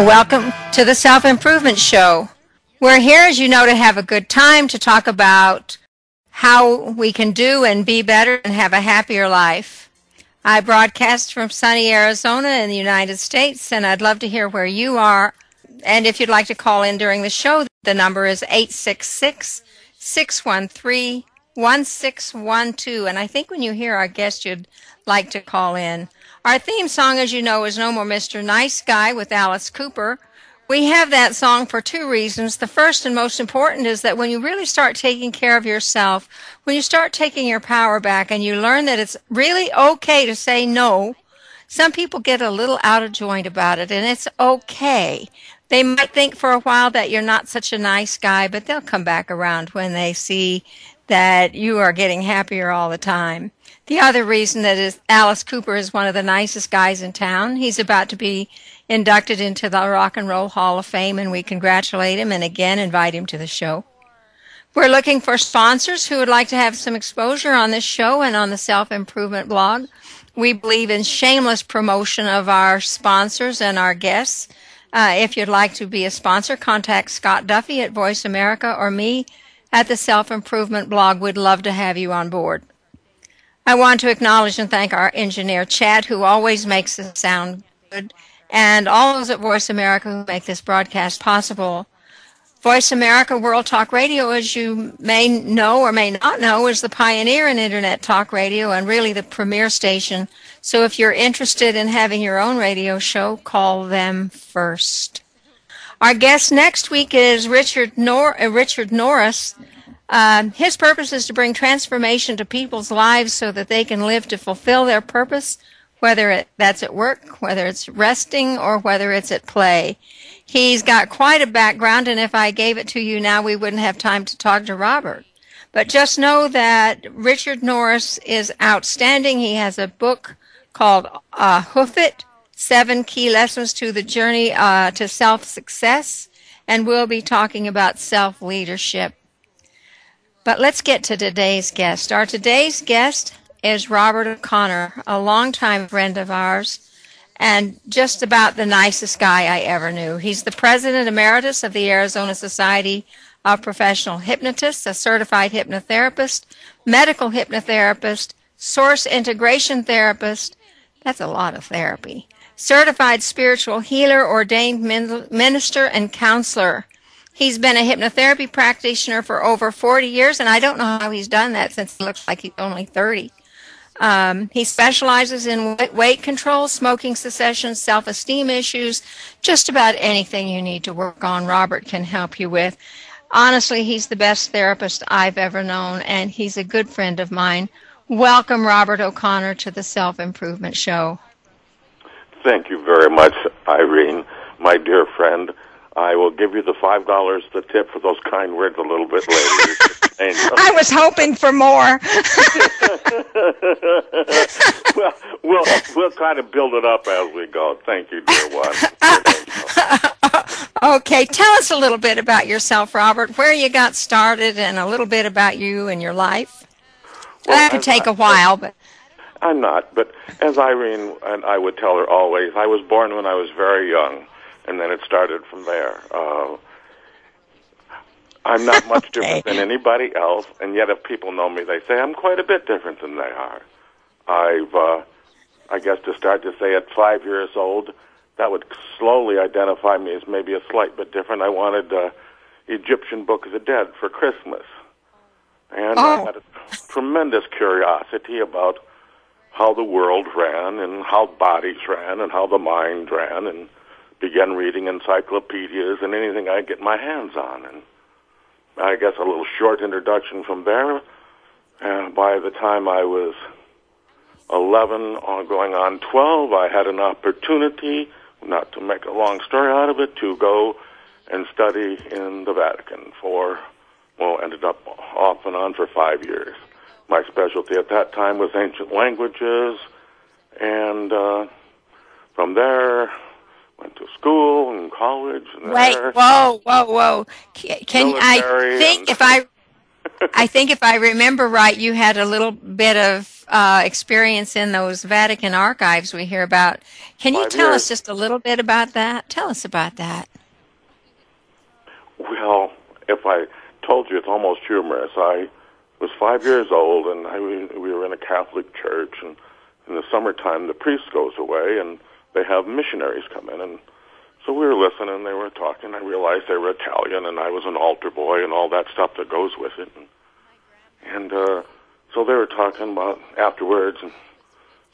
Welcome to the Self Improvement Show. We're here, as you know, to have a good time to talk about how we can do and be better and have a happier life. I broadcast from sunny Arizona in the United States, and I'd love to hear where you are. And if you'd like to call in during the show, the number is 866 613 1612. And I think when you hear our guest, you'd like to call in. Our theme song, as you know, is No More Mr. Nice Guy with Alice Cooper. We have that song for two reasons. The first and most important is that when you really start taking care of yourself, when you start taking your power back and you learn that it's really okay to say no, some people get a little out of joint about it and it's okay. They might think for a while that you're not such a nice guy, but they'll come back around when they see that you are getting happier all the time. The other reason that is Alice Cooper is one of the nicest guys in town. He's about to be inducted into the Rock and Roll Hall of Fame, and we congratulate him and again invite him to the show. We're looking for sponsors who would like to have some exposure on this show and on the Self Improvement blog. We believe in shameless promotion of our sponsors and our guests. Uh, if you'd like to be a sponsor, contact Scott Duffy at Voice America or me at the Self Improvement blog. We'd love to have you on board. I want to acknowledge and thank our engineer, Chad, who always makes the sound good, and all those at Voice America who make this broadcast possible. Voice America World Talk Radio, as you may know or may not know, is the pioneer in Internet talk radio and really the premier station. So if you're interested in having your own radio show, call them first. Our guest next week is Richard, Nor- uh, Richard Norris. Um, his purpose is to bring transformation to people's lives so that they can live to fulfill their purpose, whether it, that's at work, whether it's resting, or whether it's at play. He's got quite a background, and if I gave it to you now, we wouldn't have time to talk to Robert. But just know that Richard Norris is outstanding. He has a book called uh, Hoof It, Seven Key Lessons to the Journey uh, to Self Success, and we'll be talking about self leadership. But let's get to today's guest. Our today's guest is Robert O'Connor, a longtime friend of ours and just about the nicest guy I ever knew. He's the president emeritus of the Arizona Society of Professional Hypnotists, a certified hypnotherapist, medical hypnotherapist, source integration therapist. That's a lot of therapy. Certified spiritual healer, ordained minister, and counselor. He's been a hypnotherapy practitioner for over 40 years, and I don't know how he's done that since it looks like he's only 30. Um, he specializes in weight control, smoking cessation, self esteem issues, just about anything you need to work on, Robert can help you with. Honestly, he's the best therapist I've ever known, and he's a good friend of mine. Welcome, Robert O'Connor, to the Self Improvement Show. Thank you very much, Irene, my dear friend. I will give you the five dollars the tip for those kind words a little bit later. I was hoping for more. well, we'll we'll kind of build it up as we go. Thank you, dear one. okay, tell us a little bit about yourself, Robert. Where you got started, and a little bit about you and your life. Well, that could take a uh, while, but I'm not. But as Irene and I would tell her always, I was born when I was very young, and then it started from there. Uh, I'm not much Okay. different than anybody else, and yet if people know me, they say I'm quite a bit different than they are. I've, uh, I guess, to start to say at five years old, that would slowly identify me as maybe a slight bit different. I wanted uh, Egyptian Book of the Dead for Christmas, and I Oh. had a tremendous curiosity about how the world ran and how bodies ran and how the mind ran, and began reading encyclopedias and anything I get my hands on, and I guess a little short introduction from there. And by the time I was 11 or going on 12, I had an opportunity, not to make a long story out of it, to go and study in the Vatican for, well, ended up off and on for five years. My specialty at that time was ancient languages, and uh, from there, went to school and college. And wait, there, whoa, whoa, whoa. Can, can I think if I I think if I remember right, you had a little bit of uh, experience in those Vatican archives we hear about. Can you Five tell years. us just a little bit about that? Tell us about that. Well, if I told you, it's almost humorous. I was five years old, and I, we were in a Catholic church, and in the summertime, the priest goes away, and they have missionaries come in, and so we were listening. They were talking. I realized they were Italian, and I was an altar boy, and all that stuff that goes with it. And, and uh, so they were talking about afterwards, and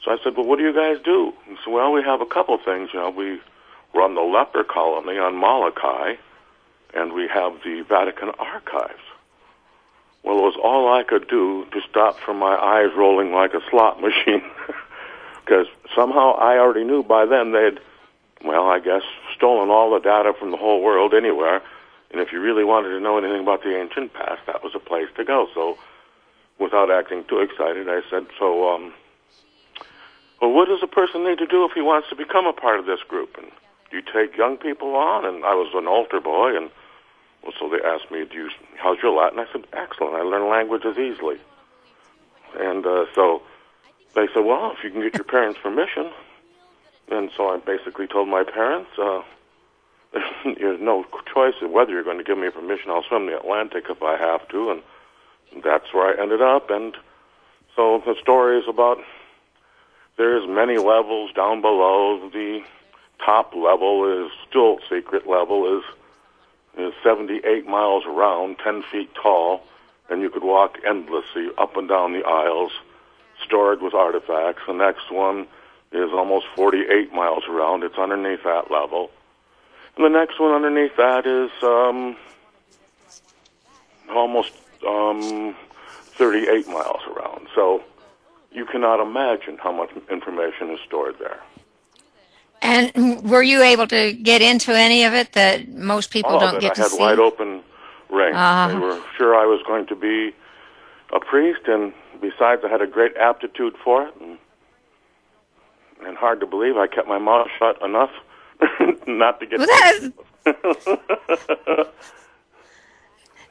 so I said, "Well, what do you guys do?" And so, well, we have a couple things. You know, we run the leper colony on Molokai and we have the Vatican archives. Well, it was all I could do to stop from my eyes rolling like a slot machine, because somehow I already knew by then they'd, well, I guess, stolen all the data from the whole world anywhere. And if you really wanted to know anything about the ancient past, that was a place to go. So, without acting too excited, I said, "So, um, well, what does a person need to do if he wants to become a part of this group?" And do you take young people on? And I was an altar boy, and well, so they asked me, "Do you? How's your Latin?" I said, "Excellent. I learn languages easily." And uh, so they said, "Well, if you can get your parents' permission." And so I basically told my parents, uh, "There's no choice of whether you're going to give me permission. I'll swim the Atlantic if I have to." And that's where I ended up. And so the story is about there's many levels down below. The top level is still secret level is is 78 miles around, 10 feet tall, and you could walk endlessly up and down the aisles, stored with artifacts. The next one is almost 48 miles around. It's underneath that level. And the next one underneath that is um, almost um, 38 miles around. So you cannot imagine how much information is stored there. And were you able to get into any of it that most people All don't get I to had wide open range. Ah. They were sure I was going to be a priest, and besides, I had a great aptitude for it. And, and hard to believe, I kept my mouth shut enough not to get.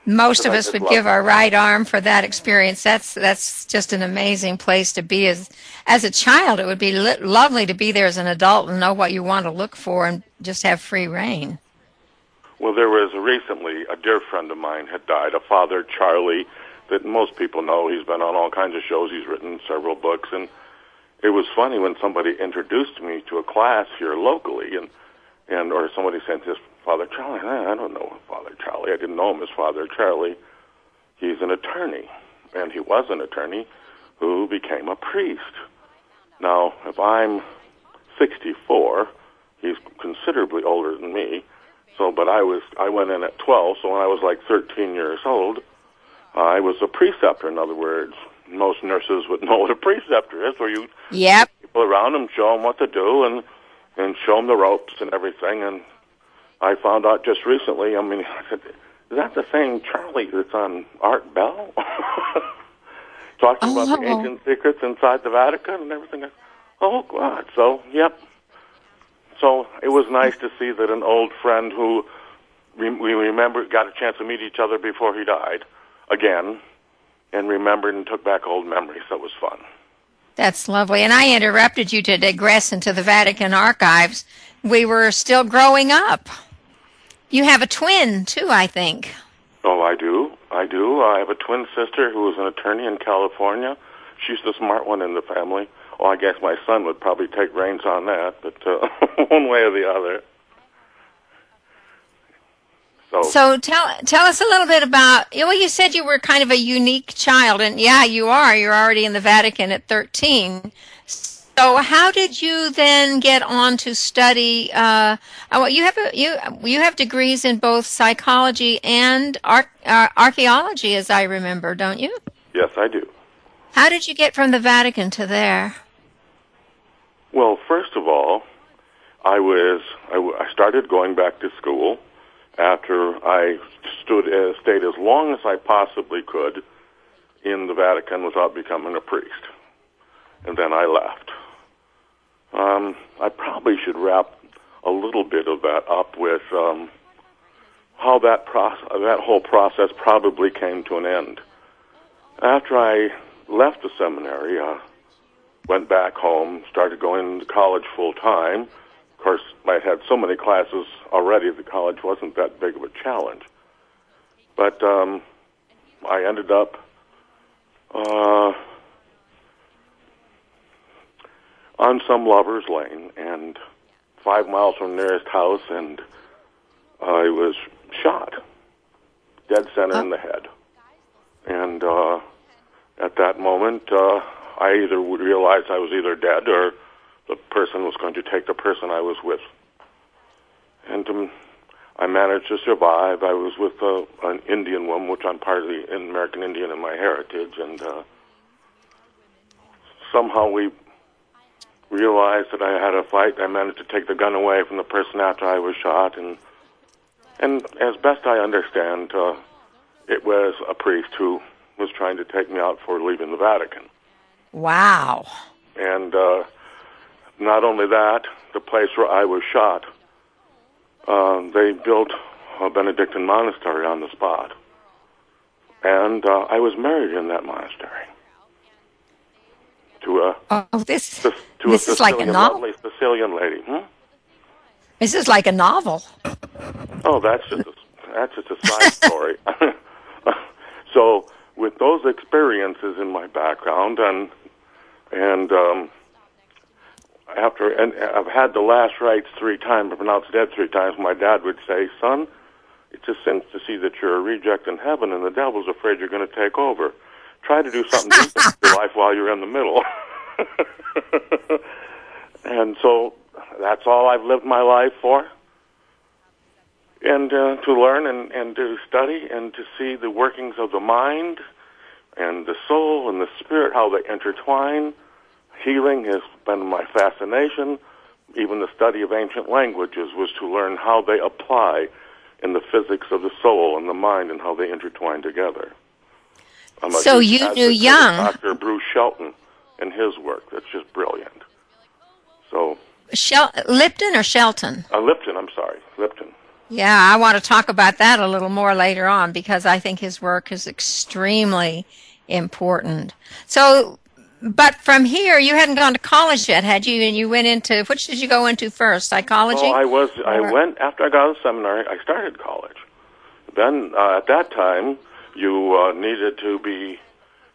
Most of us would give our right arm for that experience. That's that's just an amazing place to be. As as a child, it would be li- lovely to be there as an adult and know what you want to look for and just have free reign. Well, there was recently a dear friend of mine had died, a father, Charlie, that most people know. He's been on all kinds of shows. He's written several books, and it was funny when somebody introduced me to a class here locally, and and or somebody said this Father Charlie. I don't know Father Charlie. I didn't know him as Father Charlie. He's an attorney, and he was an attorney who became a priest. Now, if I'm 64, he's considerably older than me. So, but I was I went in at 12. So when I was like 13 years old, I was a preceptor. In other words, most nurses would know what a preceptor is, where you Yep. people around them, show them what to do, and and show them the ropes and everything. And I found out just recently. I mean, I said, "Is that the same Charlie that's on Art Bell?" Talking about the Oh. ancient secrets inside the Vatican and everything. I- Oh God! So, yep. So it was nice to see that an old friend who we, we remember got a chance to meet each other before he died again and remembered and took back old memories. So it was fun. That's lovely. And I interrupted you to digress into the Vatican archives. We were still growing up. You have a twin, too, I think. Oh, I do. I do. I have a twin sister who is an attorney in California. She's the smart one in the family. Oh, I guess my son would probably take reins on that, but uh, one way or the other. So, so tell tell us a little bit about. Well, you said you were kind of a unique child, and yeah, you are. You're already in the Vatican at 13. So how did you then get on to study? Uh, uh well, you have a, you you have degrees in both psychology and ar- uh, archaeology, as I remember, don't you? Yes, I do. How did you get from the Vatican to there? Well, first of all, I was I, I started going back to school after I stood as, stayed as long as I possibly could in the Vatican without becoming a priest, and then I left. Um, I probably should wrap a little bit of that up with um, how that process, that whole process probably came to an end. After I left the seminary, uh, went back home, started going to college full time. Course, I had so many classes already that college wasn't that big of a challenge. But um, I ended up uh, on some lover's lane and five miles from the nearest house, and I was shot, dead center in the head. And uh, at that moment, uh, I either would realize I was either dead or the person was going to take the person I was with. And um, I managed to survive. I was with uh, an Indian woman, which I'm part of the American Indian in my heritage, and uh, somehow we realized that I had a fight. I managed to take the gun away from the person after I was shot, and and as best I understand, uh, it was a priest who was trying to take me out for leaving the Vatican. Wow. And uh, not only that, the place where I was shot, uh, they built a Benedictine monastery on the spot. And uh, I was married in that monastery to a oh this to, to this a is like a novel Sicilian lady. Hmm? This is like a novel. Oh, that's just a, that's just a side story. so, with those experiences in my background, and and um, after and I've had the last rites three times, pronounced dead three times. My dad would say, "Son, it just seems to see that you're a reject in heaven, and the devil's afraid you're going to take over." try to do something decent in your life while you're in the middle. and so that's all I've lived my life for. And uh, to learn and, and to study and to see the workings of the mind and the soul and the spirit, how they intertwine. Healing has been my fascination. Even the study of ancient languages was to learn how they apply in the physics of the soul and the mind and how they intertwine together. So you knew young. Dr. Bruce Shelton and his work. That's just brilliant. So. Shel- Lipton or Shelton? Uh, Lipton, I'm sorry. Lipton. Yeah, I want to talk about that a little more later on because I think his work is extremely important. So, but from here, you hadn't gone to college yet, had you? And you went into which did you go into first? Psychology. Oh, I was. Or? I went after I got out of seminary. I started college. Then uh, at that time, you uh, needed to be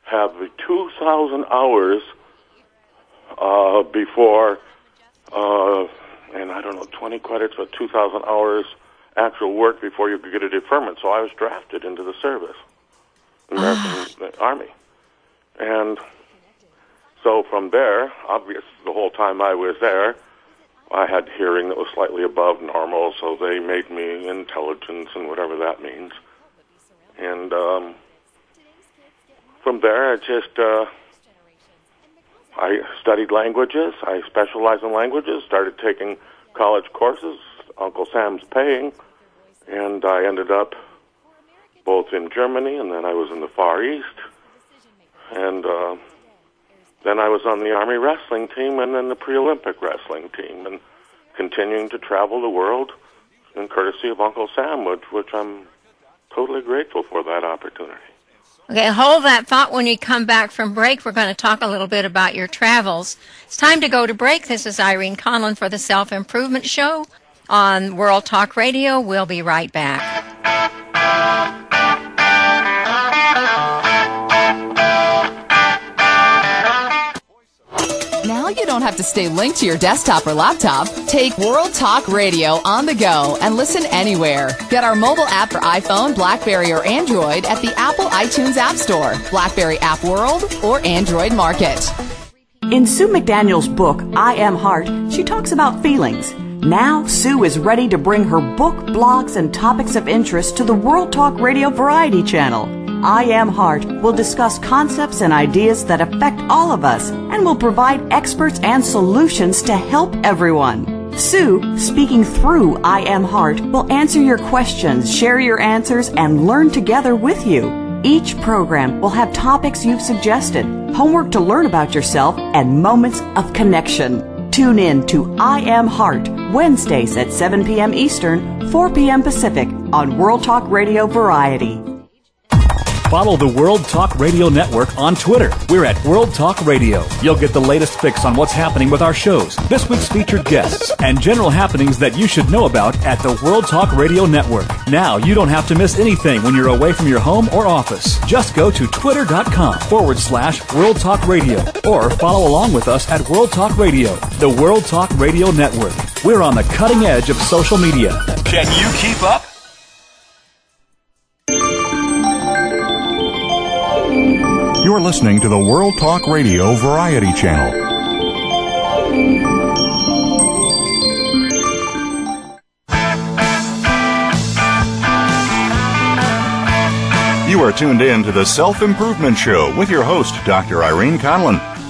have 2,000 hours uh, before, uh, and I don't know, 20 credits or 2,000 hours actual work before you could get a deferment. So I was drafted into the service, American ah. Army, and so from there, obvious the whole time I was there, I had hearing that was slightly above normal, so they made me intelligence and whatever that means and um, from there, I just uh, I studied languages. I specialized in languages. Started taking college courses. Uncle Sam's paying, and I ended up both in Germany, and then I was in the Far East, and uh, then I was on the Army wrestling team, and then the pre-Olympic wrestling team, and continuing to travel the world in courtesy of Uncle Sam, which, which I'm totally grateful for that opportunity. Okay, hold that thought when you come back from break. We're going to talk a little bit about your travels. It's time to go to break. This is Irene Conlon for the Self Improvement Show on World Talk Radio. We'll be right back. You don't have to stay linked to your desktop or laptop. Take World Talk Radio on the go and listen anywhere. Get our mobile app for iPhone, Blackberry, or Android at the Apple iTunes App Store, Blackberry App World, or Android Market. In Sue McDaniel's book, I Am Heart, she talks about feelings. Now, Sue is ready to bring her book, blogs, and topics of interest to the World Talk Radio Variety Channel. I Am Heart will discuss concepts and ideas that affect all of us and will provide experts and solutions to help everyone. Sue, speaking through I Am Heart, will answer your questions, share your answers, and learn together with you. Each program will have topics you've suggested, homework to learn about yourself, and moments of connection. Tune in to I Am Heart Wednesdays at 7 p.m. Eastern, 4 p.m. Pacific on World Talk Radio Variety. Follow the World Talk Radio Network on Twitter. We're at World Talk Radio. You'll get the latest fix on what's happening with our shows, this week's featured guests, and general happenings that you should know about at the World Talk Radio Network. Now you don't have to miss anything when you're away from your home or office. Just go to twitter.com forward slash World Talk Radio or follow along with us at World Talk Radio, the World Talk Radio Network. We're on the cutting edge of social media. Can you keep up? You're listening to the World Talk Radio Variety Channel. You are tuned in to the Self Improvement Show with your host, Dr. Irene Conlon.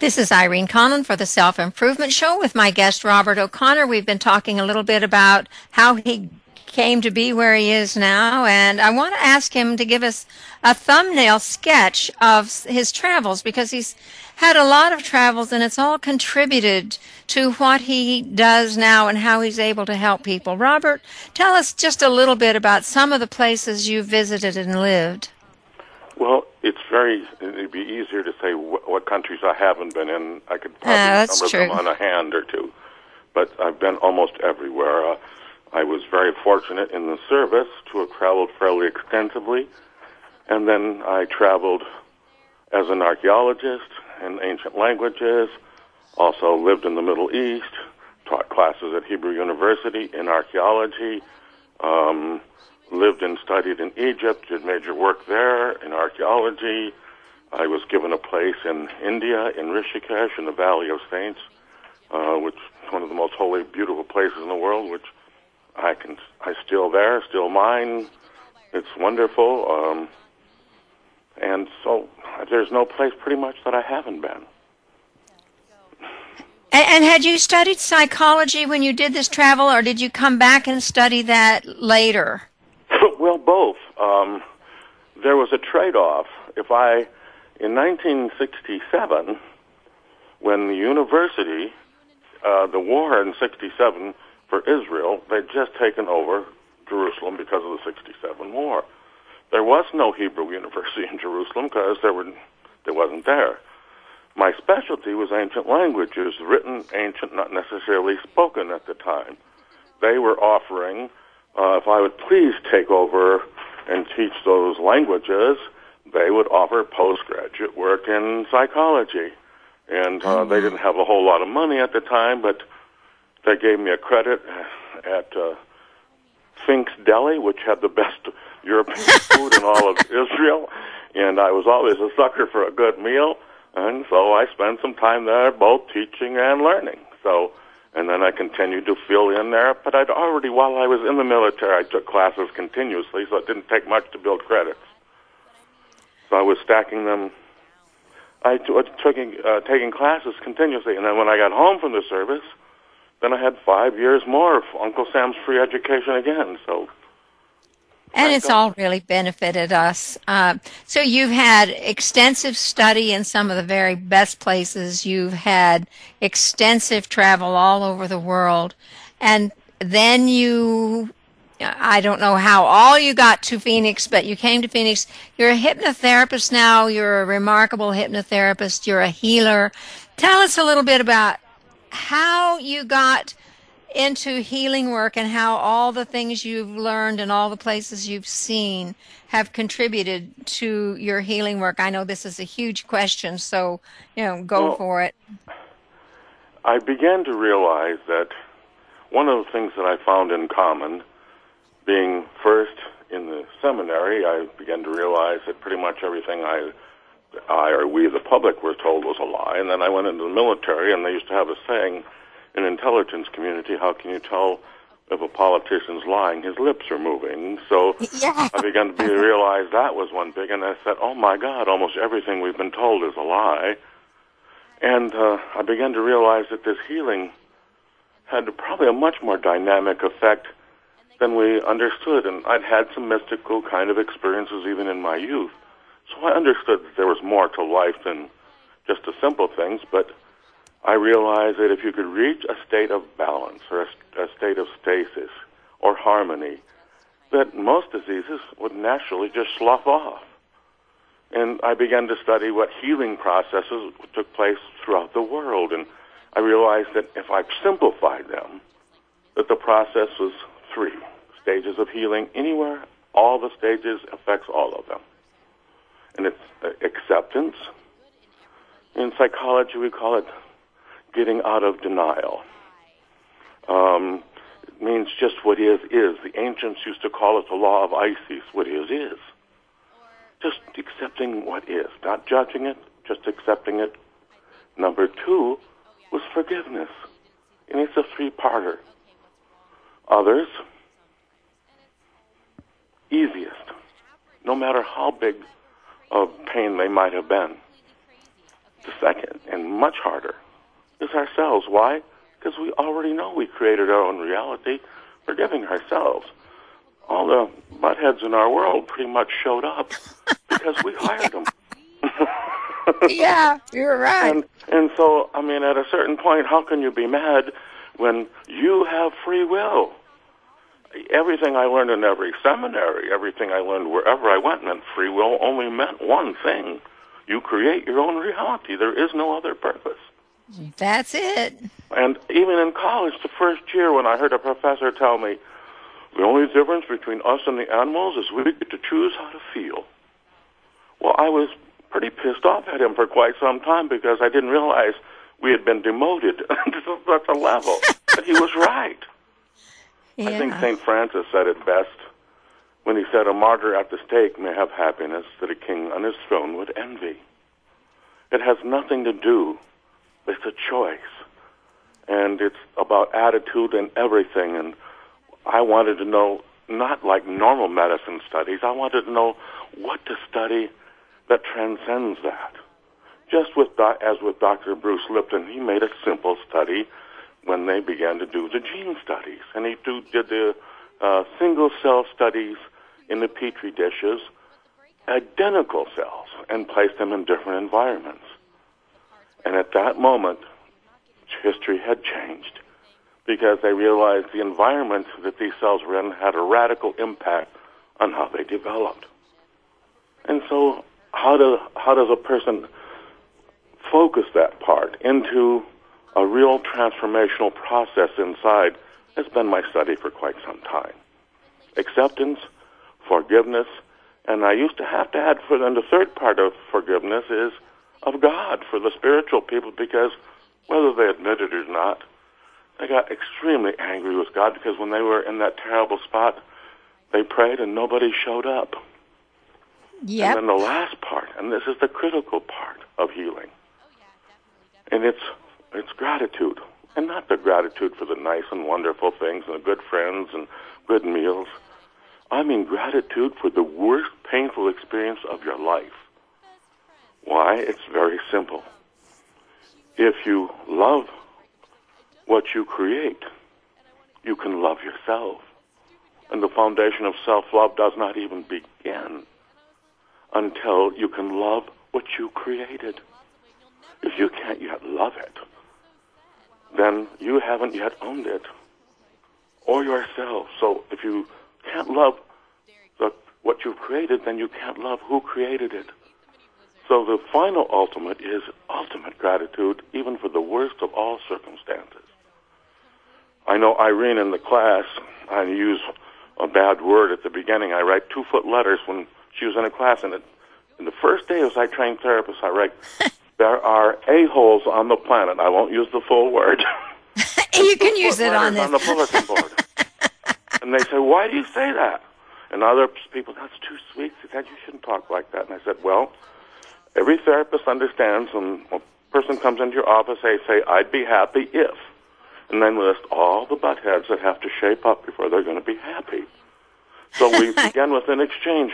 This is Irene Conlon for the Self Improvement Show with my guest Robert O'Connor. We've been talking a little bit about how he came to be where he is now, and I want to ask him to give us a thumbnail sketch of his travels because he's had a lot of travels and it's all contributed to what he does now and how he's able to help people. Robert, tell us just a little bit about some of the places you visited and lived. Well, it's very. It'd be easier to say what countries I haven't been in. I could probably Yeah, number true. them on a hand or two, but I've been almost everywhere. Uh, I was very fortunate in the service to have traveled fairly extensively, and then I traveled as an archaeologist in ancient languages. Also lived in the Middle East, taught classes at Hebrew University in archaeology. Um, lived and studied in Egypt, did major work there in archaeology. I was given a place in India, in Rishikesh, in the Valley of Saints, uh, which is one of the most holy, beautiful places in the world, which I can, I still there, still mine. It's wonderful. Um, and so there's no place pretty much that I haven't been. And, and had you studied psychology when you did this travel, or did you come back and study that later? well, both. Um, there was a trade-off. If I, in 1967, when the university, uh, the war in 67 for Israel, they'd just taken over Jerusalem because of the 67 war. There was no Hebrew university in Jerusalem because there there wasn't there. My specialty was ancient languages, written ancient, not necessarily spoken at the time. They were offering uh, if I would please take over and teach those languages, they would offer postgraduate work in psychology. And uh, they didn't have a whole lot of money at the time, but they gave me a credit at uh, Fink's Deli, which had the best European food in all of Israel. And I was always a sucker for a good meal. And so I spent some time there, both teaching and learning. So and then I continued to fill in there. But I'd already, while I was in the military, I took classes continuously, so it didn't take much to build credits. So I was stacking them I was taking uh, taking classes continuously, and then when I got home from the service, then I had five years more of Uncle Sam's free education again. So, and it's all really benefited us. Uh, so you've had extensive study in some of the very best places. You've had extensive travel all over the world, and then you I don't know how all you got to Phoenix, but you came to Phoenix. You're a hypnotherapist now. You're a remarkable hypnotherapist. You're a healer. Tell us a little bit about how you got into healing work and how all the things you've learned and all the places you've seen have contributed to your healing work. I know this is a huge question, so, you know, go well, for it. I began to realize that one of the things that I found in common being first in the seminary, I began to realize that pretty much everything I, I or we, the public, were told was a lie. And then I went into the military, and they used to have a saying in intelligence community: "How can you tell if a politician's lying? His lips are moving." So yeah. I began to be, realize that was one big, and I said, "Oh my God! Almost everything we've been told is a lie." And uh, I began to realize that this healing had probably a much more dynamic effect than we understood. And I'd had some mystical kind of experiences even in my youth. So I understood that there was more to life than just the simple things, but I realized that if you could reach a state of balance or a, a state of stasis or harmony, that most diseases would naturally just slough off. And I began to study what healing processes took place throughout the world, and I realized that if I simplified them, that the process was three stages of healing anywhere. All the stages affects all of them. And it's uh, acceptance. In psychology, we call it getting out of denial. Um, it means just what is, is. The ancients used to call it the law of Isis. What is, is. Just accepting what is, not judging it, just accepting it. Number two was forgiveness. And it's a three-parter. Others easiest, no matter how big of pain they might have been. The second, and much harder, is ourselves. Why? Because we already know we created our own reality, forgiving ourselves. All the buttheads in our world pretty much showed up because we hired them. yeah, you're right. And, and so, I mean, at a certain point, how can you be mad when you have free will? Everything I learned in every seminary, everything I learned wherever I went meant free will only meant one thing. You create your own reality. There is no other purpose. That's it. And even in college, the first year when I heard a professor tell me, the only difference between us and the animals is we get to choose how to feel. Well, I was pretty pissed off at him for quite some time because I didn't realize we had been demoted to such a level. but he was right. Yeah. I think St. Francis said it best when he said, A martyr at the stake may have happiness that a king on his throne would envy. It has nothing to do, it's a choice. And it's about attitude and everything. And I wanted to know, not like normal medicine studies, I wanted to know what to study that transcends that. Just with, as with Dr. Bruce Lipton, he made a simple study when they began to do the gene studies. And he do, did the uh, single cell studies in the petri dishes, identical cells, and placed them in different environments. And at that moment, history had changed because they realized the environment that these cells were in had a radical impact on how they developed. And so, how, do, how does a person focus that part into a real transformational process inside has been my study for quite some time. Acceptance, forgiveness, and I used to have to add for them the third part of forgiveness is of God for the spiritual people because whether they admit it or not, they got extremely angry with God because when they were in that terrible spot, they prayed and nobody showed up. Yep. And then the last part, and this is the critical part of healing, oh, and it's it's gratitude. And not the gratitude for the nice and wonderful things and the good friends and good meals. I mean gratitude for the worst painful experience of your life. Why? It's very simple. If you love what you create, you can love yourself. And the foundation of self-love does not even begin until you can love what you created. If you can't yet love it, then you haven't yet owned it or yourself. So if you can't love the, what you've created, then you can't love who created it. So the final ultimate is ultimate gratitude, even for the worst of all circumstances. I know Irene in the class, I use a bad word at the beginning. I write two foot letters when she was in a class, and it, in the first day as I trained therapists, I write, there are a-holes on the planet. I won't use the full word. you can use it on this. on the bulletin board. and they say, why do you say that? And other people, that's too sweet. They said, you shouldn't talk like that. And I said, well, every therapist understands when a person comes into your office, they say, I'd be happy if. And then list all the butt heads that have to shape up before they're going to be happy. So we begin with an exchange.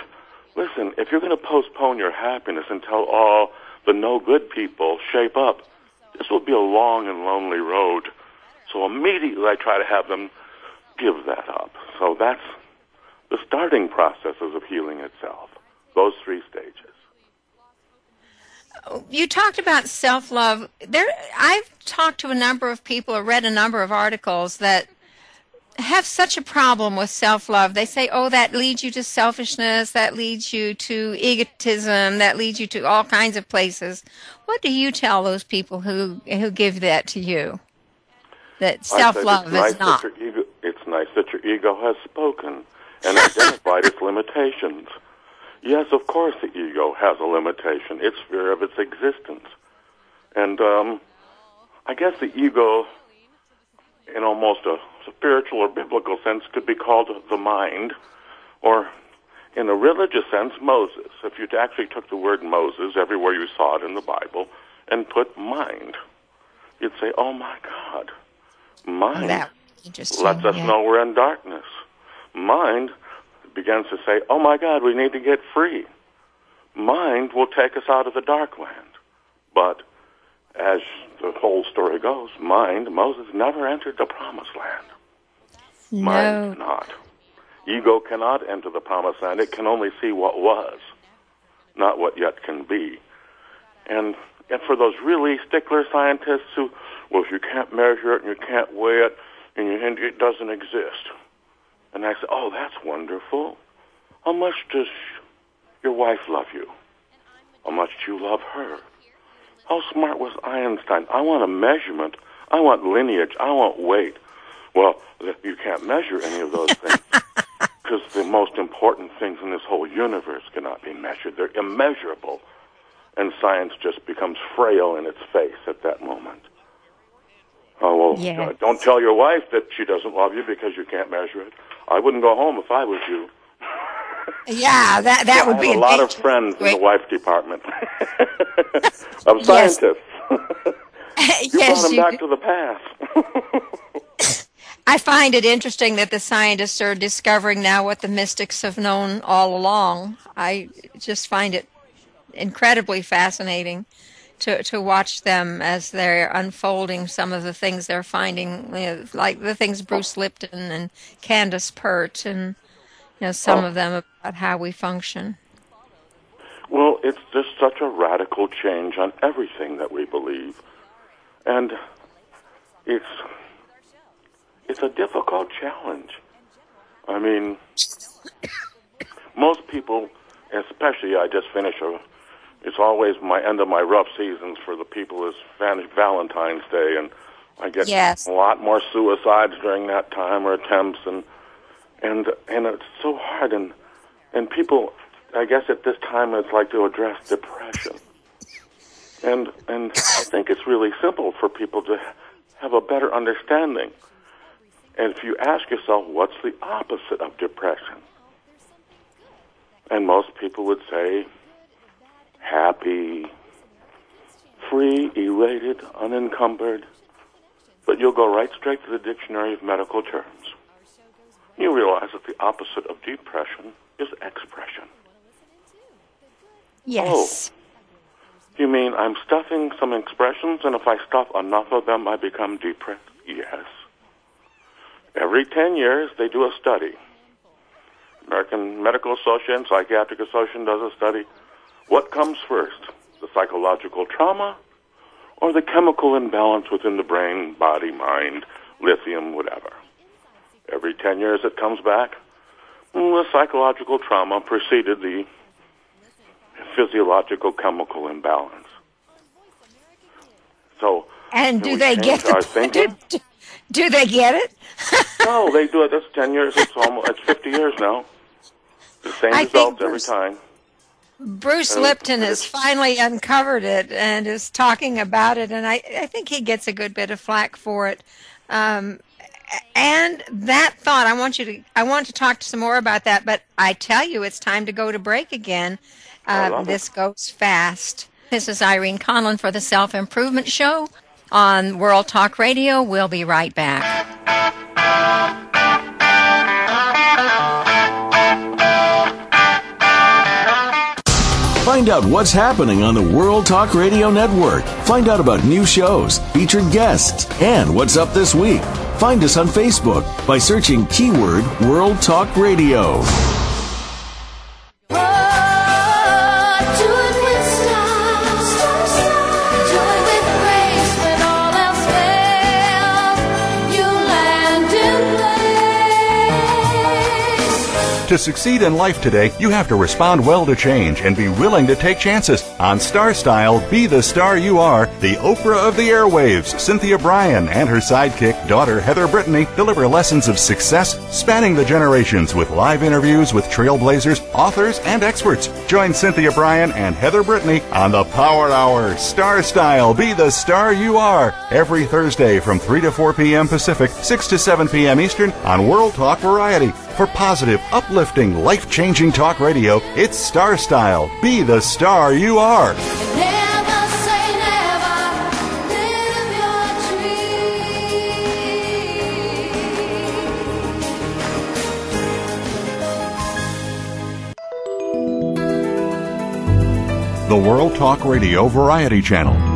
Listen, if you're going to postpone your happiness until all the no good people shape up, this will be a long and lonely road. So immediately I try to have them give that up. So that's the starting processes of healing itself, those three stages. You talked about self-love. There, I've talked to a number of people or read a number of articles that have such a problem with self-love. They say, "Oh, that leads you to selfishness, that leads you to egotism, that leads you to all kinds of places." What do you tell those people who who give that to you? That self-love nice is not. Ego, it's nice that your ego has spoken and identified its limitations. Yes, of course, the ego has a limitation. It's fear of its existence, and um, I guess the ego, in almost a spiritual or biblical sense, could be called the mind, or in a religious sense, Moses. If you actually took the word Moses everywhere you saw it in the Bible and put mind, you'd say, "Oh my God, mind interesting. lets us yeah. know we're in darkness." Mind begins to say, "Oh my God, we need to get free." Mind will take us out of the dark land, but as the whole story goes, mind Moses never entered the promised land. Mind No. cannot. Ego cannot enter the promised land. It can only see what was, not what yet can be. And and for those really stickler scientists who, well, if you can't measure it and you can't weigh it and you it doesn't exist. And I said, oh, that's wonderful. How much does your wife love you? How much do you love her? How smart was Einstein? I want a measurement. I want lineage. I want weight. Well, you can't measure any of those things because the most important things in this whole universe cannot be measured. They're immeasurable. And science just becomes frail in its face at that moment. Oh, well, Yeah. uh, don't tell your wife that she doesn't love you because you can't measure it. I wouldn't go home if I was you. Yeah, that that Yeah, would be have a lot of friends in the wife department of Yes. scientists. you yes, brought them you back to the past. I find it interesting that the scientists are discovering now what the mystics have known all along. I just find it incredibly fascinating to to watch them as they're unfolding some of the things they're finding, you know, like the things Bruce Lipton and Candace Pert, and you know some Oh. of them about how we function. Well, it's just such a radical change on everything that we believe. And it's it's a difficult challenge. I mean, most people, especially I just finished a it's always my end of my rough seasons for the people is Valentine's Day and I get Yes. a lot more suicides during that time or attempts and and and it's so hard and and people I guess at this time it's like to address depression. And and I think it's really simple for people to have a better understanding. And if you ask yourself what's the opposite of depression? And most people would say happy, free, elated, unencumbered. But you'll go right straight to the dictionary of medical terms. You realize that the opposite of depression is expression. Yes. Oh. You mean I'm stuffing some expressions, and if I stuff enough of them, I become depressed? Yes. Every 10 years, they do a study. American Medical Association, Psychiatric Association does a study. What comes first, the psychological trauma or the chemical imbalance within the brain, body, mind, lithium, whatever? Every 10 years it comes back. Mm, the psychological trauma preceded the physiological chemical imbalance. So, and do they get the, do, do they get it? no, they do it. That's ten years. It's almost. It's fifty years now. The same I results every time. Bruce And Lipton has finally uncovered it and is talking about it, and I, I think he gets a good bit of flack for it. Um, and that thought, I want you to, I want to talk some more about that, but I tell you, it's time to go to break again. Uh, love it. this goes fast. This is Irene Conlon for the Self Improvement Show on World Talk Radio. We'll be right back. Find out what's happening on the World Talk Radio Network. Find out about new shows, featured guests, and what's up this week. Find us on Facebook by searching keyword World Talk Radio. To succeed in life today, you have to respond well to change and be willing to take chances. On Star Style, Be the Star You Are, the Oprah of the airwaves, Cynthia Bryan, and her sidekick, daughter Heather Brittany, deliver lessons of success spanning the generations with live interviews with trailblazers, authors, and experts. Join Cynthia Bryan and Heather Brittany on the Power Hour, Star Style, Be the Star You Are, every Thursday from 3 to 4 p.m. Pacific, 6 to 7 p.m. Eastern on World Talk Variety. For positive, uplifting, life changing talk radio, it's Star Style. Be the star you are. The World Talk Radio Variety Channel.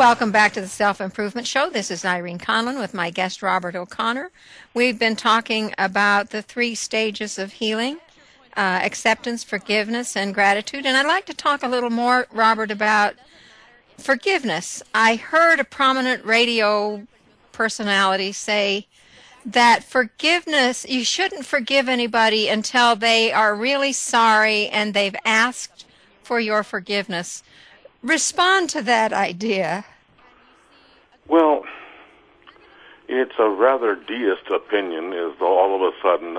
Welcome back to the Self Improvement Show. This is Irene Conlon with my guest Robert O'Connor. We've been talking about the three stages of healing uh, acceptance, forgiveness, and gratitude. And I'd like to talk a little more, Robert, about forgiveness. I heard a prominent radio personality say that forgiveness, you shouldn't forgive anybody until they are really sorry and they've asked for your forgiveness. Respond to that idea. Well, it's a rather deist opinion, though all of a sudden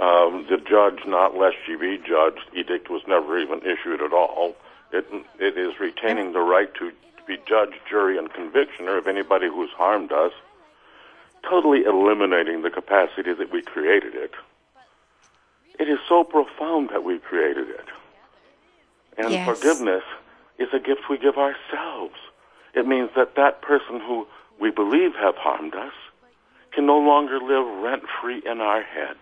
um, the judge, not lest she be judged, edict was never even issued at all. It, it is retaining the right to be judge, jury, and convictioner of anybody who's harmed us, totally eliminating the capacity that we created it. It is so profound that we created it. And Yes. forgiveness is a gift we give ourselves. It means that that person who we believe have harmed us can no longer live rent free in our head.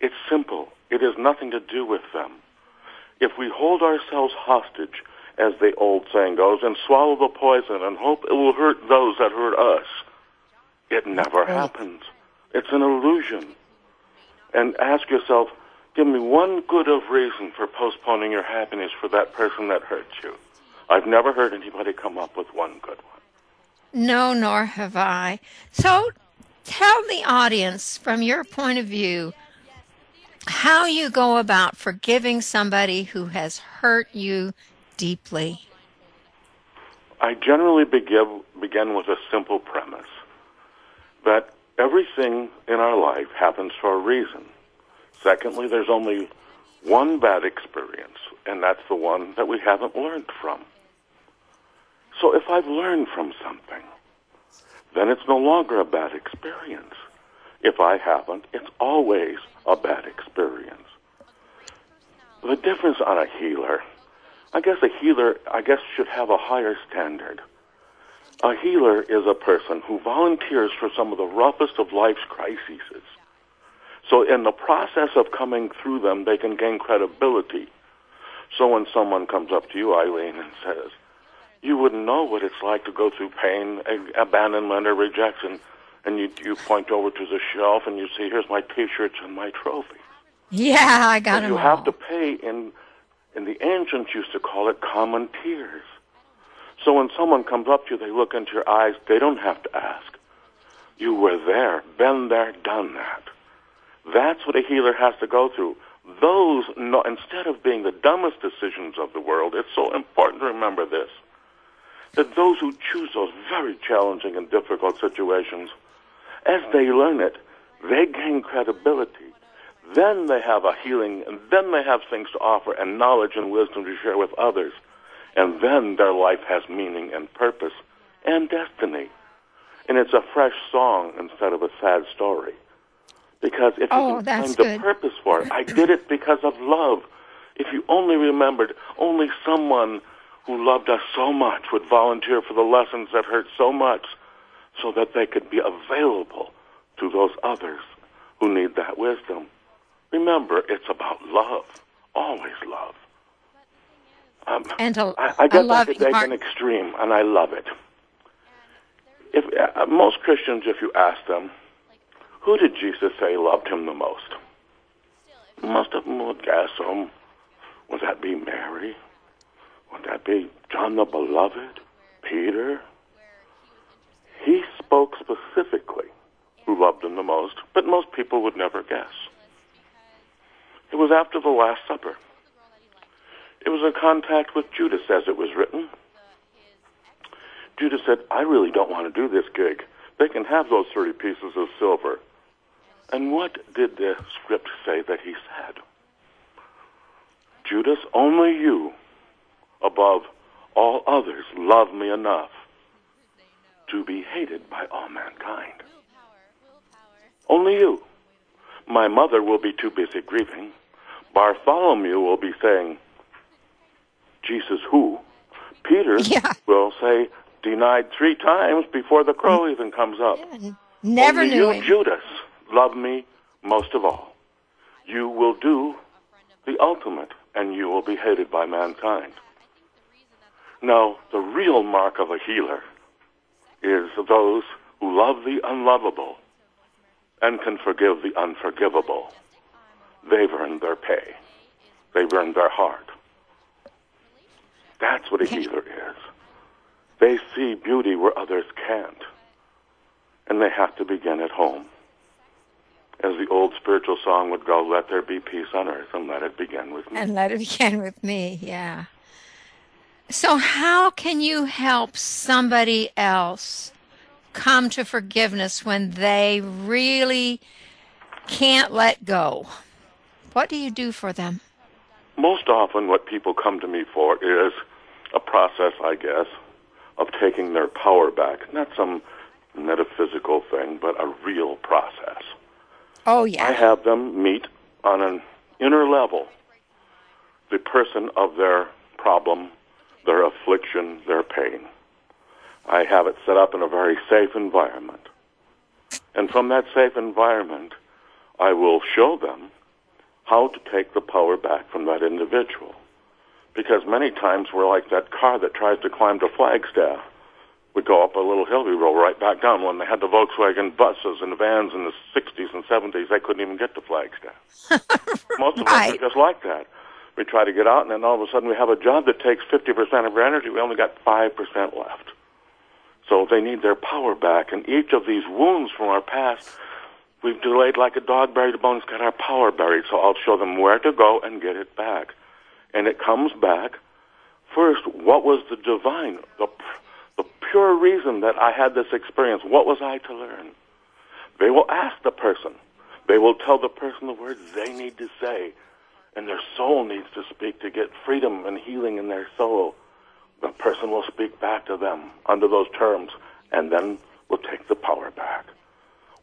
It's simple. It has nothing to do with them. If we hold ourselves hostage, as the old saying goes, and swallow the poison and hope it will hurt those that hurt us, it never happens. It's an illusion. And ask yourself, give me one good of reason for postponing your happiness for that person that hurt you. I've never heard anybody come up with one good one. No, nor have I. So tell the audience, from your point of view, how you go about forgiving somebody who has hurt you deeply. I generally begin, begin with a simple premise that everything in our life happens for a reason. Secondly, there's only one bad experience, and that's the one that we haven't learned from. So if I've learned from something, then it's no longer a bad experience. If I haven't, it's always a bad experience. The difference on a healer, I guess a healer, I guess, should have a higher standard. A healer is a person who volunteers for some of the roughest of life's crises. So in the process of coming through them, they can gain credibility. So when someone comes up to you, Eileen, and says, you wouldn't know what it's like to go through pain, abandonment, or rejection, and you, you point over to the shelf and you see, here's my T-shirts and my trophies. Yeah, I got them. You all. have to pay in, in the ancients used to call it common tears. So when someone comes up to you, they look into your eyes, they don't have to ask. You were there, been there, done that. That's what a healer has to go through. Those, no, instead of being the dumbest decisions of the world, it's so important to remember this that those who choose those very challenging and difficult situations, as they learn it, they gain credibility. Then they have a healing, and then they have things to offer and knowledge and wisdom to share with others. And then their life has meaning and purpose and destiny. And it's a fresh song instead of a sad story. Because if oh, you can find the purpose for it, I did it because of love. If you only remembered only someone who loved us so much would volunteer for the lessons that hurt so much so that they could be available to those others who need that wisdom. Remember, it's about love, always love. Um, and a, I, I guess I could take an extreme, and I love it. If uh, most Christians, if you ask them, who did Jesus say loved him the most? Most of them would guess, um, would that be Mary? Would that be John the Beloved? Peter? He spoke specifically who loved him the most, but most people would never guess. It was after the Last Supper. It was a contact with Judas, as it was written. Judas said, I really don't want to do this gig. They can have those 30 pieces of silver. And what did the script say that he said? Judas, only you above all others love me enough to be hated by all mankind. Only you. My mother will be too busy grieving. Bartholomew will be saying, Jesus who? Peter yeah. will say, denied three times before the crow even comes up. Yeah, never Only knew you, him. Judas, love me most of all. You will do the ultimate, and you will be hated by mankind. Now, the real mark of a healer is those who love the unlovable and can forgive the unforgivable. They've earned their pay. They've earned their heart. That's what a healer is. They see beauty where others can't. And they have to begin at home. As the old spiritual song would go, let there be peace on earth and let it begin with me. And let it begin with me, yeah. So, how can you help somebody else come to forgiveness when they really can't let go? What do you do for them? Most often, what people come to me for is a process, I guess, of taking their power back. Not some metaphysical thing, but a real process. Oh, yeah. I have them meet on an inner level the person of their problem their affliction, their pain. I have it set up in a very safe environment. And from that safe environment, I will show them how to take the power back from that individual. Because many times we're like that car that tries to climb the flagstaff. We go up a little hill, we roll right back down. When they had the Volkswagen buses and the vans in the 60s and 70s, they couldn't even get to Flagstaff. Most of right. us are just like that we try to get out, and then all of a sudden we have a job that takes 50% of our energy. We only got 5% left. So they need their power back. And each of these wounds from our past, we've delayed like a dog buried a bone, it's got our power buried. So I'll show them where to go and get it back. And it comes back. First, what was the divine, the pure reason that I had this experience? What was I to learn? They will ask the person, They will tell the person the words they need to say, and their soul needs to speak to get freedom and healing in their soul. The person will speak back to them under those terms, and then will take the power back.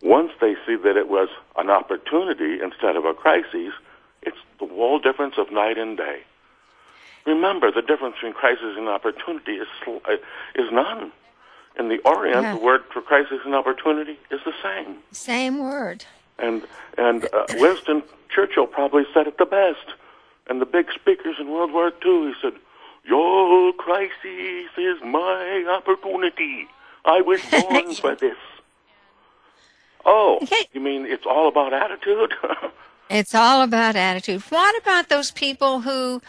Once they see that it was an opportunity instead of a crisis, it's the whole difference of night and day. Remember, the difference between crisis and opportunity is uh, is none. In the Orient, yeah. the word for crisis and opportunity is the same. Same word. And and uh, Winston Churchill probably said it the best. And the big speakers in World War II, he said, "Your crisis is my opportunity. I was born for this." Oh, okay. you mean it's all about attitude? it's all about attitude. What about those people who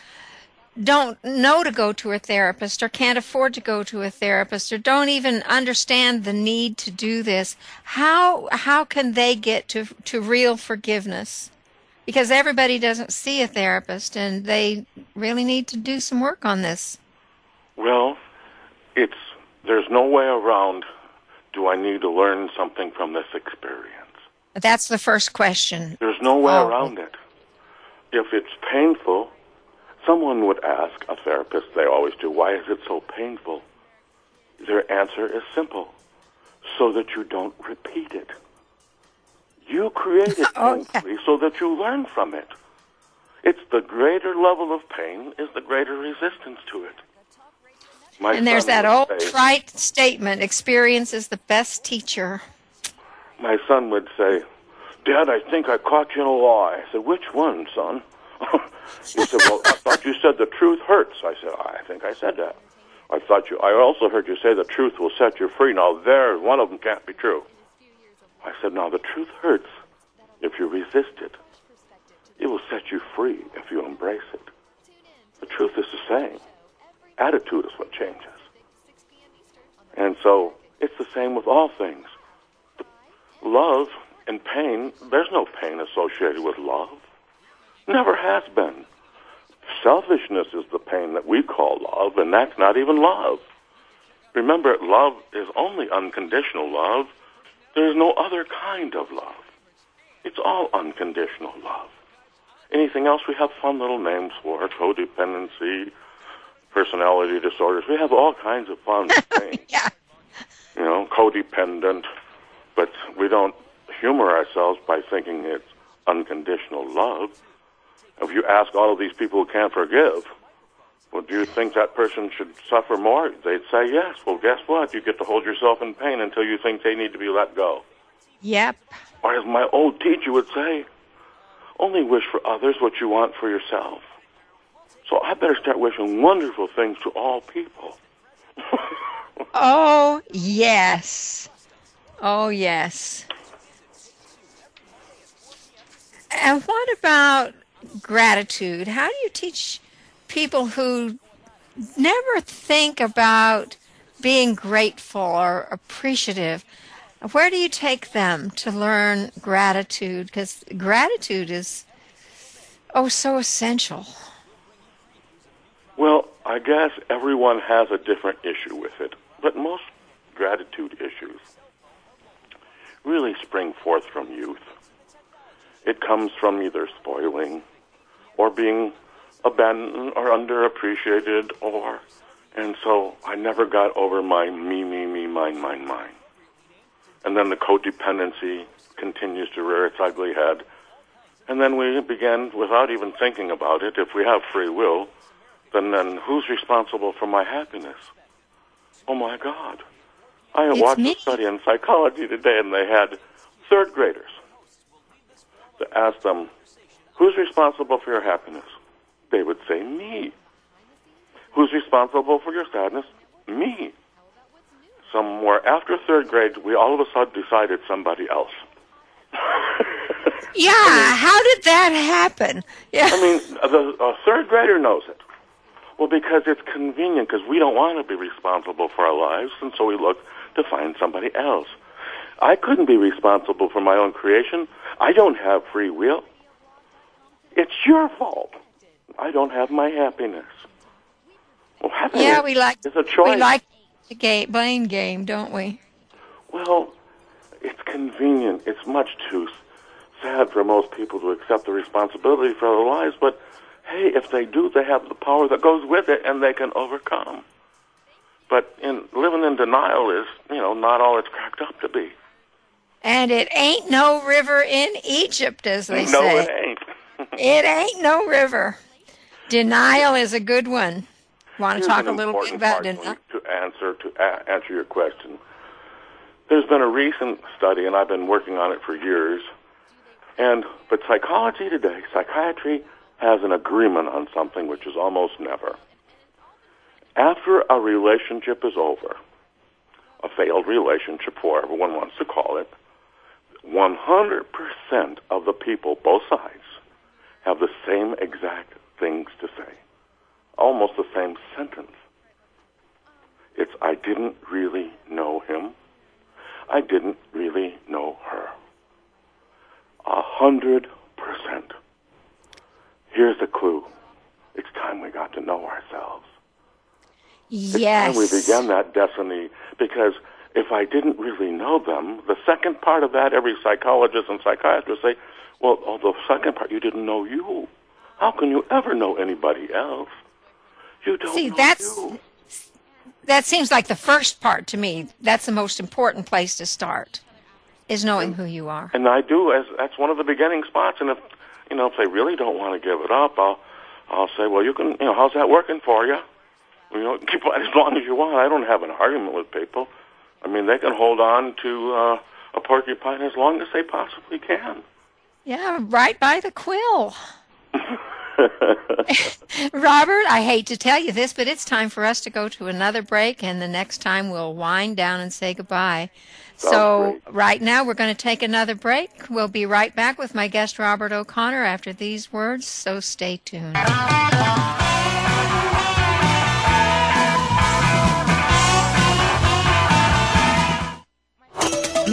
don't know to go to a therapist or can't afford to go to a therapist or don't even understand the need to do this how how can they get to to real forgiveness? Because everybody doesn't see a therapist and they really need to do some work on this. Well it's there's no way around do i need to learn something from this experience? That's the first question. There's no way oh. around it. If it's painful Someone would ask a therapist, they always do, why is it so painful? Their answer is simple so that you don't repeat it. You create it oh, painfully yeah. so that you learn from it. It's the greater level of pain is the greater resistance to it. My and there's that old say, trite statement experience is the best teacher. My son would say, Dad, I think I caught you in a lie. I said, Which one, son? He said, "Well, I thought you said the truth hurts." I said, "I think I said that." I thought you. I also heard you say the truth will set you free. Now, there, one of them can't be true. I said, "Now, the truth hurts if you resist it. It will set you free if you embrace it. The truth is the same. Attitude is what changes. And so, it's the same with all things. Love and pain. There's no pain associated with love. Never has been. Selfishness is the pain that we call love, and that's not even love. Remember, love is only unconditional love. There's no other kind of love. It's all unconditional love. Anything else we have fun little names for codependency, personality disorders. We have all kinds of fun things. yeah. You know, codependent, but we don't humor ourselves by thinking it's unconditional love. If you ask all of these people who can't forgive, well, do you think that person should suffer more? They'd say yes. Well, guess what? You get to hold yourself in pain until you think they need to be let go. Yep. Or as my old teacher would say, only wish for others what you want for yourself. So I better start wishing wonderful things to all people. oh, yes. Oh, yes. And what about gratitude. How do you teach people who never think about being grateful or appreciative? Where do you take them to learn gratitude? Because gratitude is, oh, so essential. Well, I guess everyone has a different issue with it, but most gratitude issues really spring forth from youth. It comes from either spoiling or being abandoned or underappreciated or and so I never got over my me, me, me, mine, mine, mine. And then the codependency continues to rear its ugly head. And then we begin, without even thinking about it, if we have free will, then, then who's responsible for my happiness? Oh my God. I it's watched me. a study in psychology today and they had third graders to ask them, Who's responsible for your happiness? They would say, Me. Who's responsible for your sadness? Me. Somewhere after third grade, we all of a sudden decided somebody else. yeah, I mean, how did that happen? Yeah. I mean, the a third grader knows it. Well, because it's convenient, because we don't want to be responsible for our lives, and so we look to find somebody else. I couldn't be responsible for my own creation. I don't have free will. It's your fault. I don't have my happiness. Well, happiness yeah, we like is a choice. We like the game, blame game, don't we? Well, it's convenient. It's much too sad for most people to accept the responsibility for their lives, but hey, if they do, they have the power that goes with it and they can overcome. But in living in denial is, you know, not all it's cracked up to be. And it ain't no river in Egypt, as they no, say. It ain't. no river. Denial is a good one. Want to Here's talk a little bit about denial? to answer to a- answer your question. There's been a recent study, and I've been working on it for years. And but psychology today, psychiatry has an agreement on something which is almost never. After a relationship is over, a failed relationship, whatever one wants to call it, 100% of the people, both sides, have the same exact things to say. Almost the same sentence. It's, I didn't really know him. I didn't really know her. A hundred percent. Here's the clue. It's time we got to know ourselves. Yes. And we began that destiny because if I didn't really know them, the second part of that, every psychologist and psychiatrist say, well, oh, the second part, you didn't know you. How can you ever know anybody else? You don't See, know that's you. that seems like the first part to me. That's the most important place to start, is knowing who you are. And I do, as that's one of the beginning spots. And if you know, if they really don't want to give it up, I'll I'll say, well, you can, you know, how's that working for you? You know, keep on as long as you want. I don't have an argument with people. I mean, they can hold on to uh, a porcupine as long as they possibly can. Yeah, right by the quill. Robert, I hate to tell you this, but it's time for us to go to another break, and the next time we'll wind down and say goodbye. Sounds so, great. right now, we're going to take another break. We'll be right back with my guest, Robert O'Connor, after these words, so stay tuned.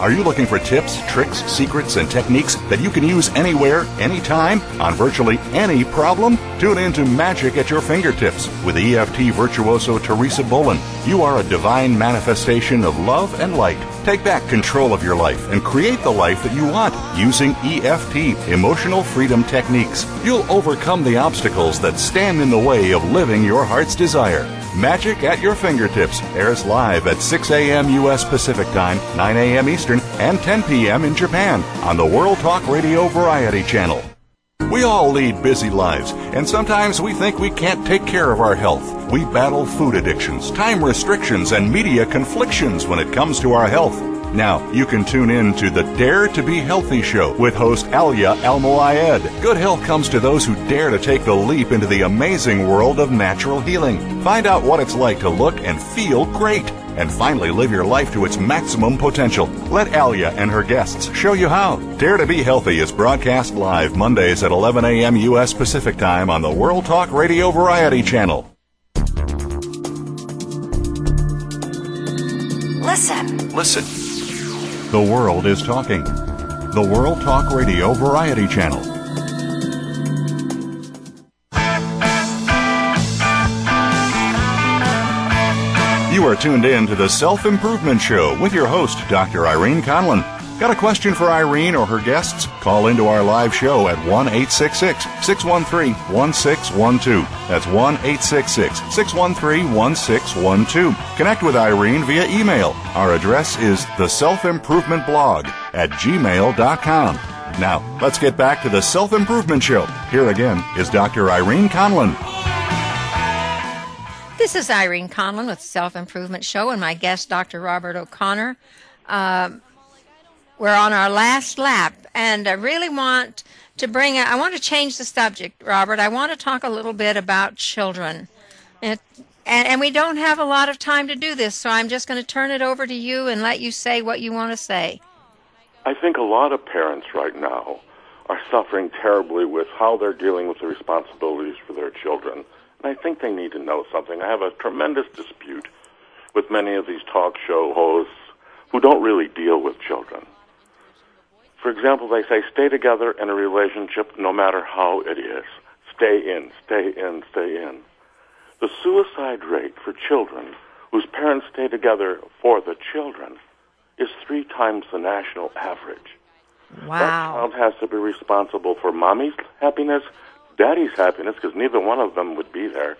Are you looking for tips, tricks, secrets, and techniques that you can use anywhere, anytime, on virtually any problem? Tune in to Magic at Your Fingertips with EFT virtuoso Teresa Bolin. You are a divine manifestation of love and light. Take back control of your life and create the life that you want using EFT, emotional freedom techniques. You'll overcome the obstacles that stand in the way of living your heart's desire. Magic at Your Fingertips airs live at 6 a.m. U.S. Pacific Time, 9 a.m. Eastern, and 10 p.m. in Japan on the World Talk Radio Variety Channel. We all lead busy lives, and sometimes we think we can't take care of our health. We battle food addictions, time restrictions, and media conflictions when it comes to our health. Now, you can tune in to the Dare to Be Healthy show with host Alia Almoayed. Good health comes to those who dare to take the leap into the amazing world of natural healing. Find out what it's like to look and feel great and finally live your life to its maximum potential. Let Alia and her guests show you how. Dare to Be Healthy is broadcast live Mondays at 11 a.m. U.S. Pacific Time on the World Talk Radio Variety Channel. Listen. Listen. The world is talking. The World Talk Radio Variety Channel. You are tuned in to the Self Improvement Show with your host, Dr. Irene Conlon. Got a question for Irene or her guests? Call into our live show at 1 866 613 1612. That's 1 866 613 1612. Connect with Irene via email. Our address is the self improvement blog at gmail.com. Now, let's get back to the Self Improvement Show. Here again is Dr. Irene Conlon. This is Irene Conlon with Self Improvement Show and my guest, Dr. Robert O'Connor. Um, we're on our last lap, and I really want to bring. I want to change the subject, Robert. I want to talk a little bit about children, and and, and we don't have a lot of time to do this, so I'm just going to turn it over to you and let you say what you want to say. I think a lot of parents right now are suffering terribly with how they're dealing with the responsibilities for their children. And I think they need to know something. I have a tremendous dispute with many of these talk show hosts who don't really deal with children. For example, they say stay together in a relationship no matter how it is. Stay in, stay in, stay in. The suicide rate for children whose parents stay together for the children is three times the national average. Wow. That child has to be responsible for mommy's happiness, daddy's happiness, because neither one of them would be there,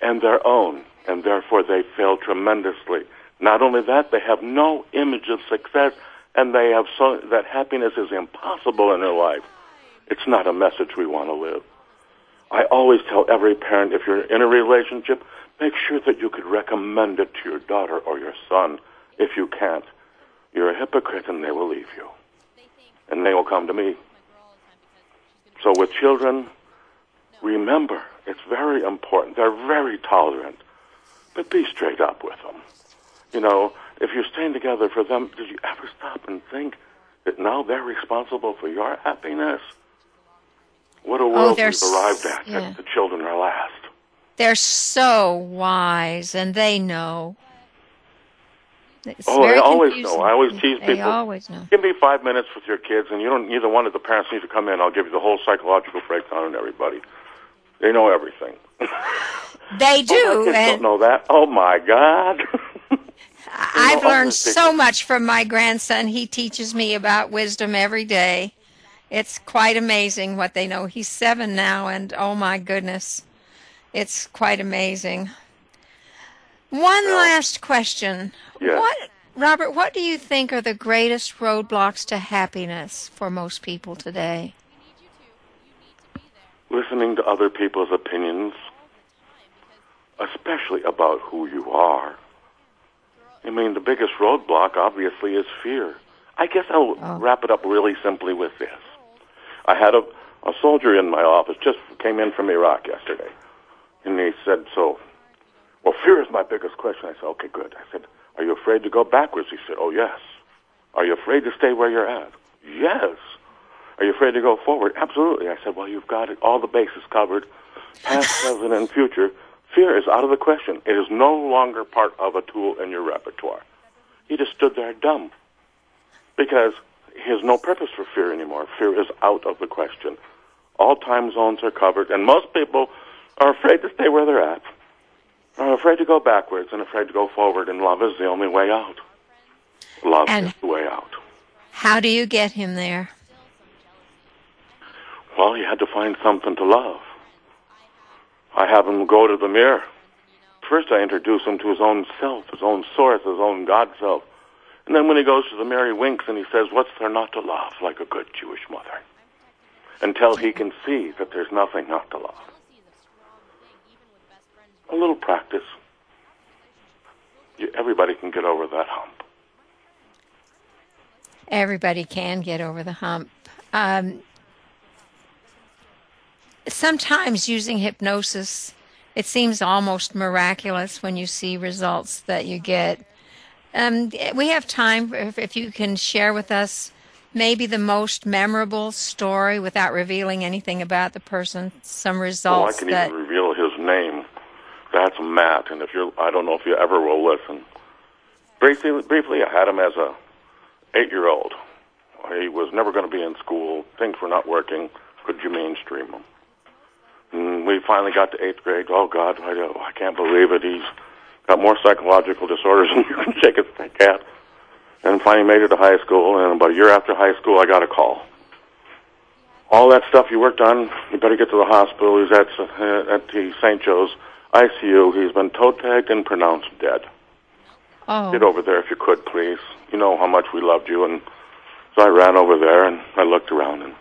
and their own. And therefore, they fail tremendously. Not only that, they have no image of success, and they have so that happiness is impossible in their life. It's not a message we want to live. I always tell every parent if you're in a relationship, make sure that you could recommend it to your daughter or your son. If you can't, you're a hypocrite and they will leave you. And they will come to me. So with children, remember, it's very important. They're very tolerant. But be straight up with them. You know, if you're staying together for them, did you ever stop and think that now they're responsible for your happiness? What a oh, world they're we've arrived at. yeah. The children are last. They're so wise, and they know. It's oh, they always confusing. know. I always tease They people. always know. Give me five minutes with your kids, and you don't. Neither one of the parents need to come in. I'll give you the whole psychological breakdown on everybody. They know everything. They do, oh, my kids and don't know that. Oh my God. I've learned so much from my grandson. He teaches me about wisdom every day. It's quite amazing what they know. He's seven now, and oh my goodness, it's quite amazing. One last question. Yes. What, Robert, what do you think are the greatest roadblocks to happiness for most people today? Listening to other people's opinions, especially about who you are. I mean, the biggest roadblock, obviously, is fear. I guess I'll Oh. wrap it up really simply with this. I had a, a soldier in my office, just came in from Iraq yesterday, and he said, so, well, fear is my biggest question. I said, okay, good. I said, are you afraid to go backwards? He said, oh, yes. Are you afraid to stay where you're at? Yes. Are you afraid to go forward? Absolutely. I said, well, you've got it, all the bases covered, past, present, and future. Fear is out of the question. It is no longer part of a tool in your repertoire. He just stood there dumb because he has no purpose for fear anymore. Fear is out of the question. All time zones are covered, and most people are afraid to stay where they're at, are afraid to go backwards, and afraid to go forward, and love is the only way out. Love And- is the way out. How do you get him there? Well, you had to find something to love. I have him go to the mirror. First, I introduce him to his own self, his own source, his own God self. And then when he goes to the mirror, he winks and he says, What's there not to love like a good Jewish mother? Until he can see that there's nothing not to love. A little practice. Everybody can get over that hump. Everybody can get over the hump. Um, sometimes using hypnosis, it seems almost miraculous when you see results that you get. Um, we have time if, if you can share with us maybe the most memorable story without revealing anything about the person, some Oh, I can that. even reveal his name. That's Matt, and if you're, I don't know if you ever will listen. Briefly, briefly, I had him as a eight-year-old. He was never going to be in school. Things were not working. Could you mainstream him? And we finally got to eighth grade. Oh God, I, don't- I can't believe it. He's got more psychological disorders than you can shake a stick at. And finally made it to high school. And about a year after high school, I got a call all that stuff you worked on, you better get to the hospital. He's at uh, at the St. Joe's ICU. He's been toe tagged and pronounced dead. oh, Get over there if you could, please. You know how much we loved you, and so I ran over there and I looked around and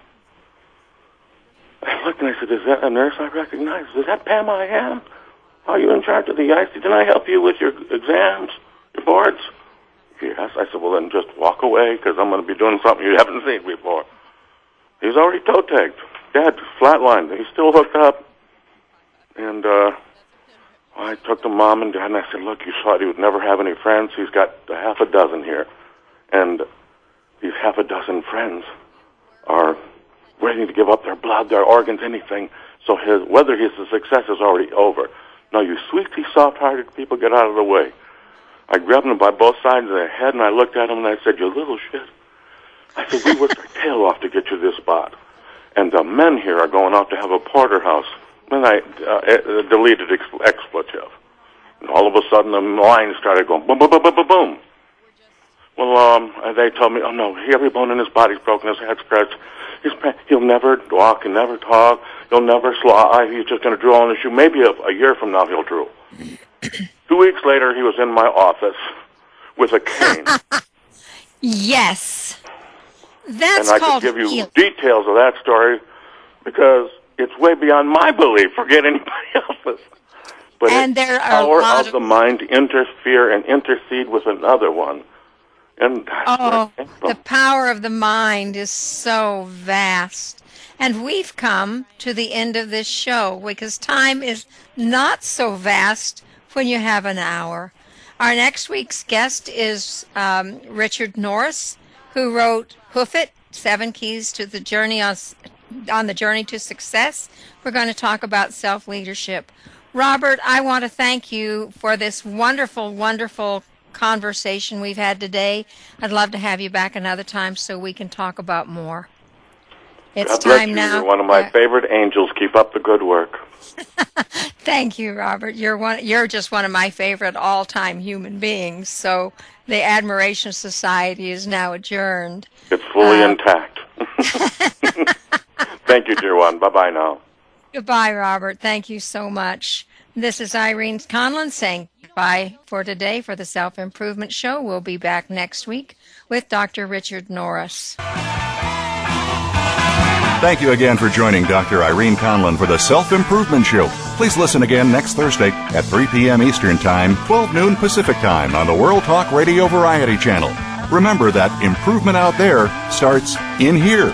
I looked and I said, "Is that a nurse I recognize? Is that Pam I am? Are you in charge of the ICU? Didn't I help you with your exams, your boards?" Yes. I said, "Well, then just walk away because I'm going to be doing something you haven't seen before." He's already toe tagged, dead, flatlined. He's still hooked up. And uh, I took to mom and dad and I said, "Look, you thought he would never have any friends. He's got a half a dozen here, and these half a dozen friends are ready to give up their blood, their organs, anything. So his whether his success is already over. Now, you sweetie, soft-hearted people, get out of the way." I grabbed him by both sides of the head and I looked at him and I said, "You little shit." I said, we worked our tail off to get you this spot. And the men here are going out to have a porterhouse. Then I uh, deleted expletive. And all of a sudden, the line started going boom, boom, boom, boom, boom, boom. Well, um, they told me, oh no, every bone in his body's broken, his head's scratched. He's, he'll never walk, he'll never talk, he'll never slide. He's just going to drool on his shoe. Maybe a, a year from now he'll drool. Two weeks later, he was in my office with a cane. yes. That's and I called could give you details of that story because it's way beyond my belief. Forget anybody else's. But And there the are power of- the mind to interfere and intercede with another one. And Oh, it came from. the power of the mind is so vast. And we've come to the end of this show because time is not so vast when you have an hour. Our next week's guest is um, Richard Norris, who wrote Hoof It, Seven Keys to the Journey on, on the Journey to Success. We're going to talk about self-leadership. Robert, I want to thank you for this wonderful, wonderful conversation we've had today. I'd love to have you back another time so we can talk about more. It's God time you. now. You're one of my Uh, favorite angels. Keep up the good work. Thank you, Robert. You're one. You're just one of my favorite all-time human beings. So the Admiration Society is now adjourned. It's fully Uh, intact. Thank you, dear one. Bye bye now. Goodbye, Robert. Thank you so much. This is Irene Conlon saying bye for today for the Self Improvement Show. We'll be back next week with Dr. Richard Norris. Thank you again for joining Dr. Irene Conlon for the Self Improvement Show. Please listen again next Thursday at 3 p.m. Eastern Time, 12 noon Pacific Time on the World Talk Radio Variety Channel. Remember that improvement out there starts in here.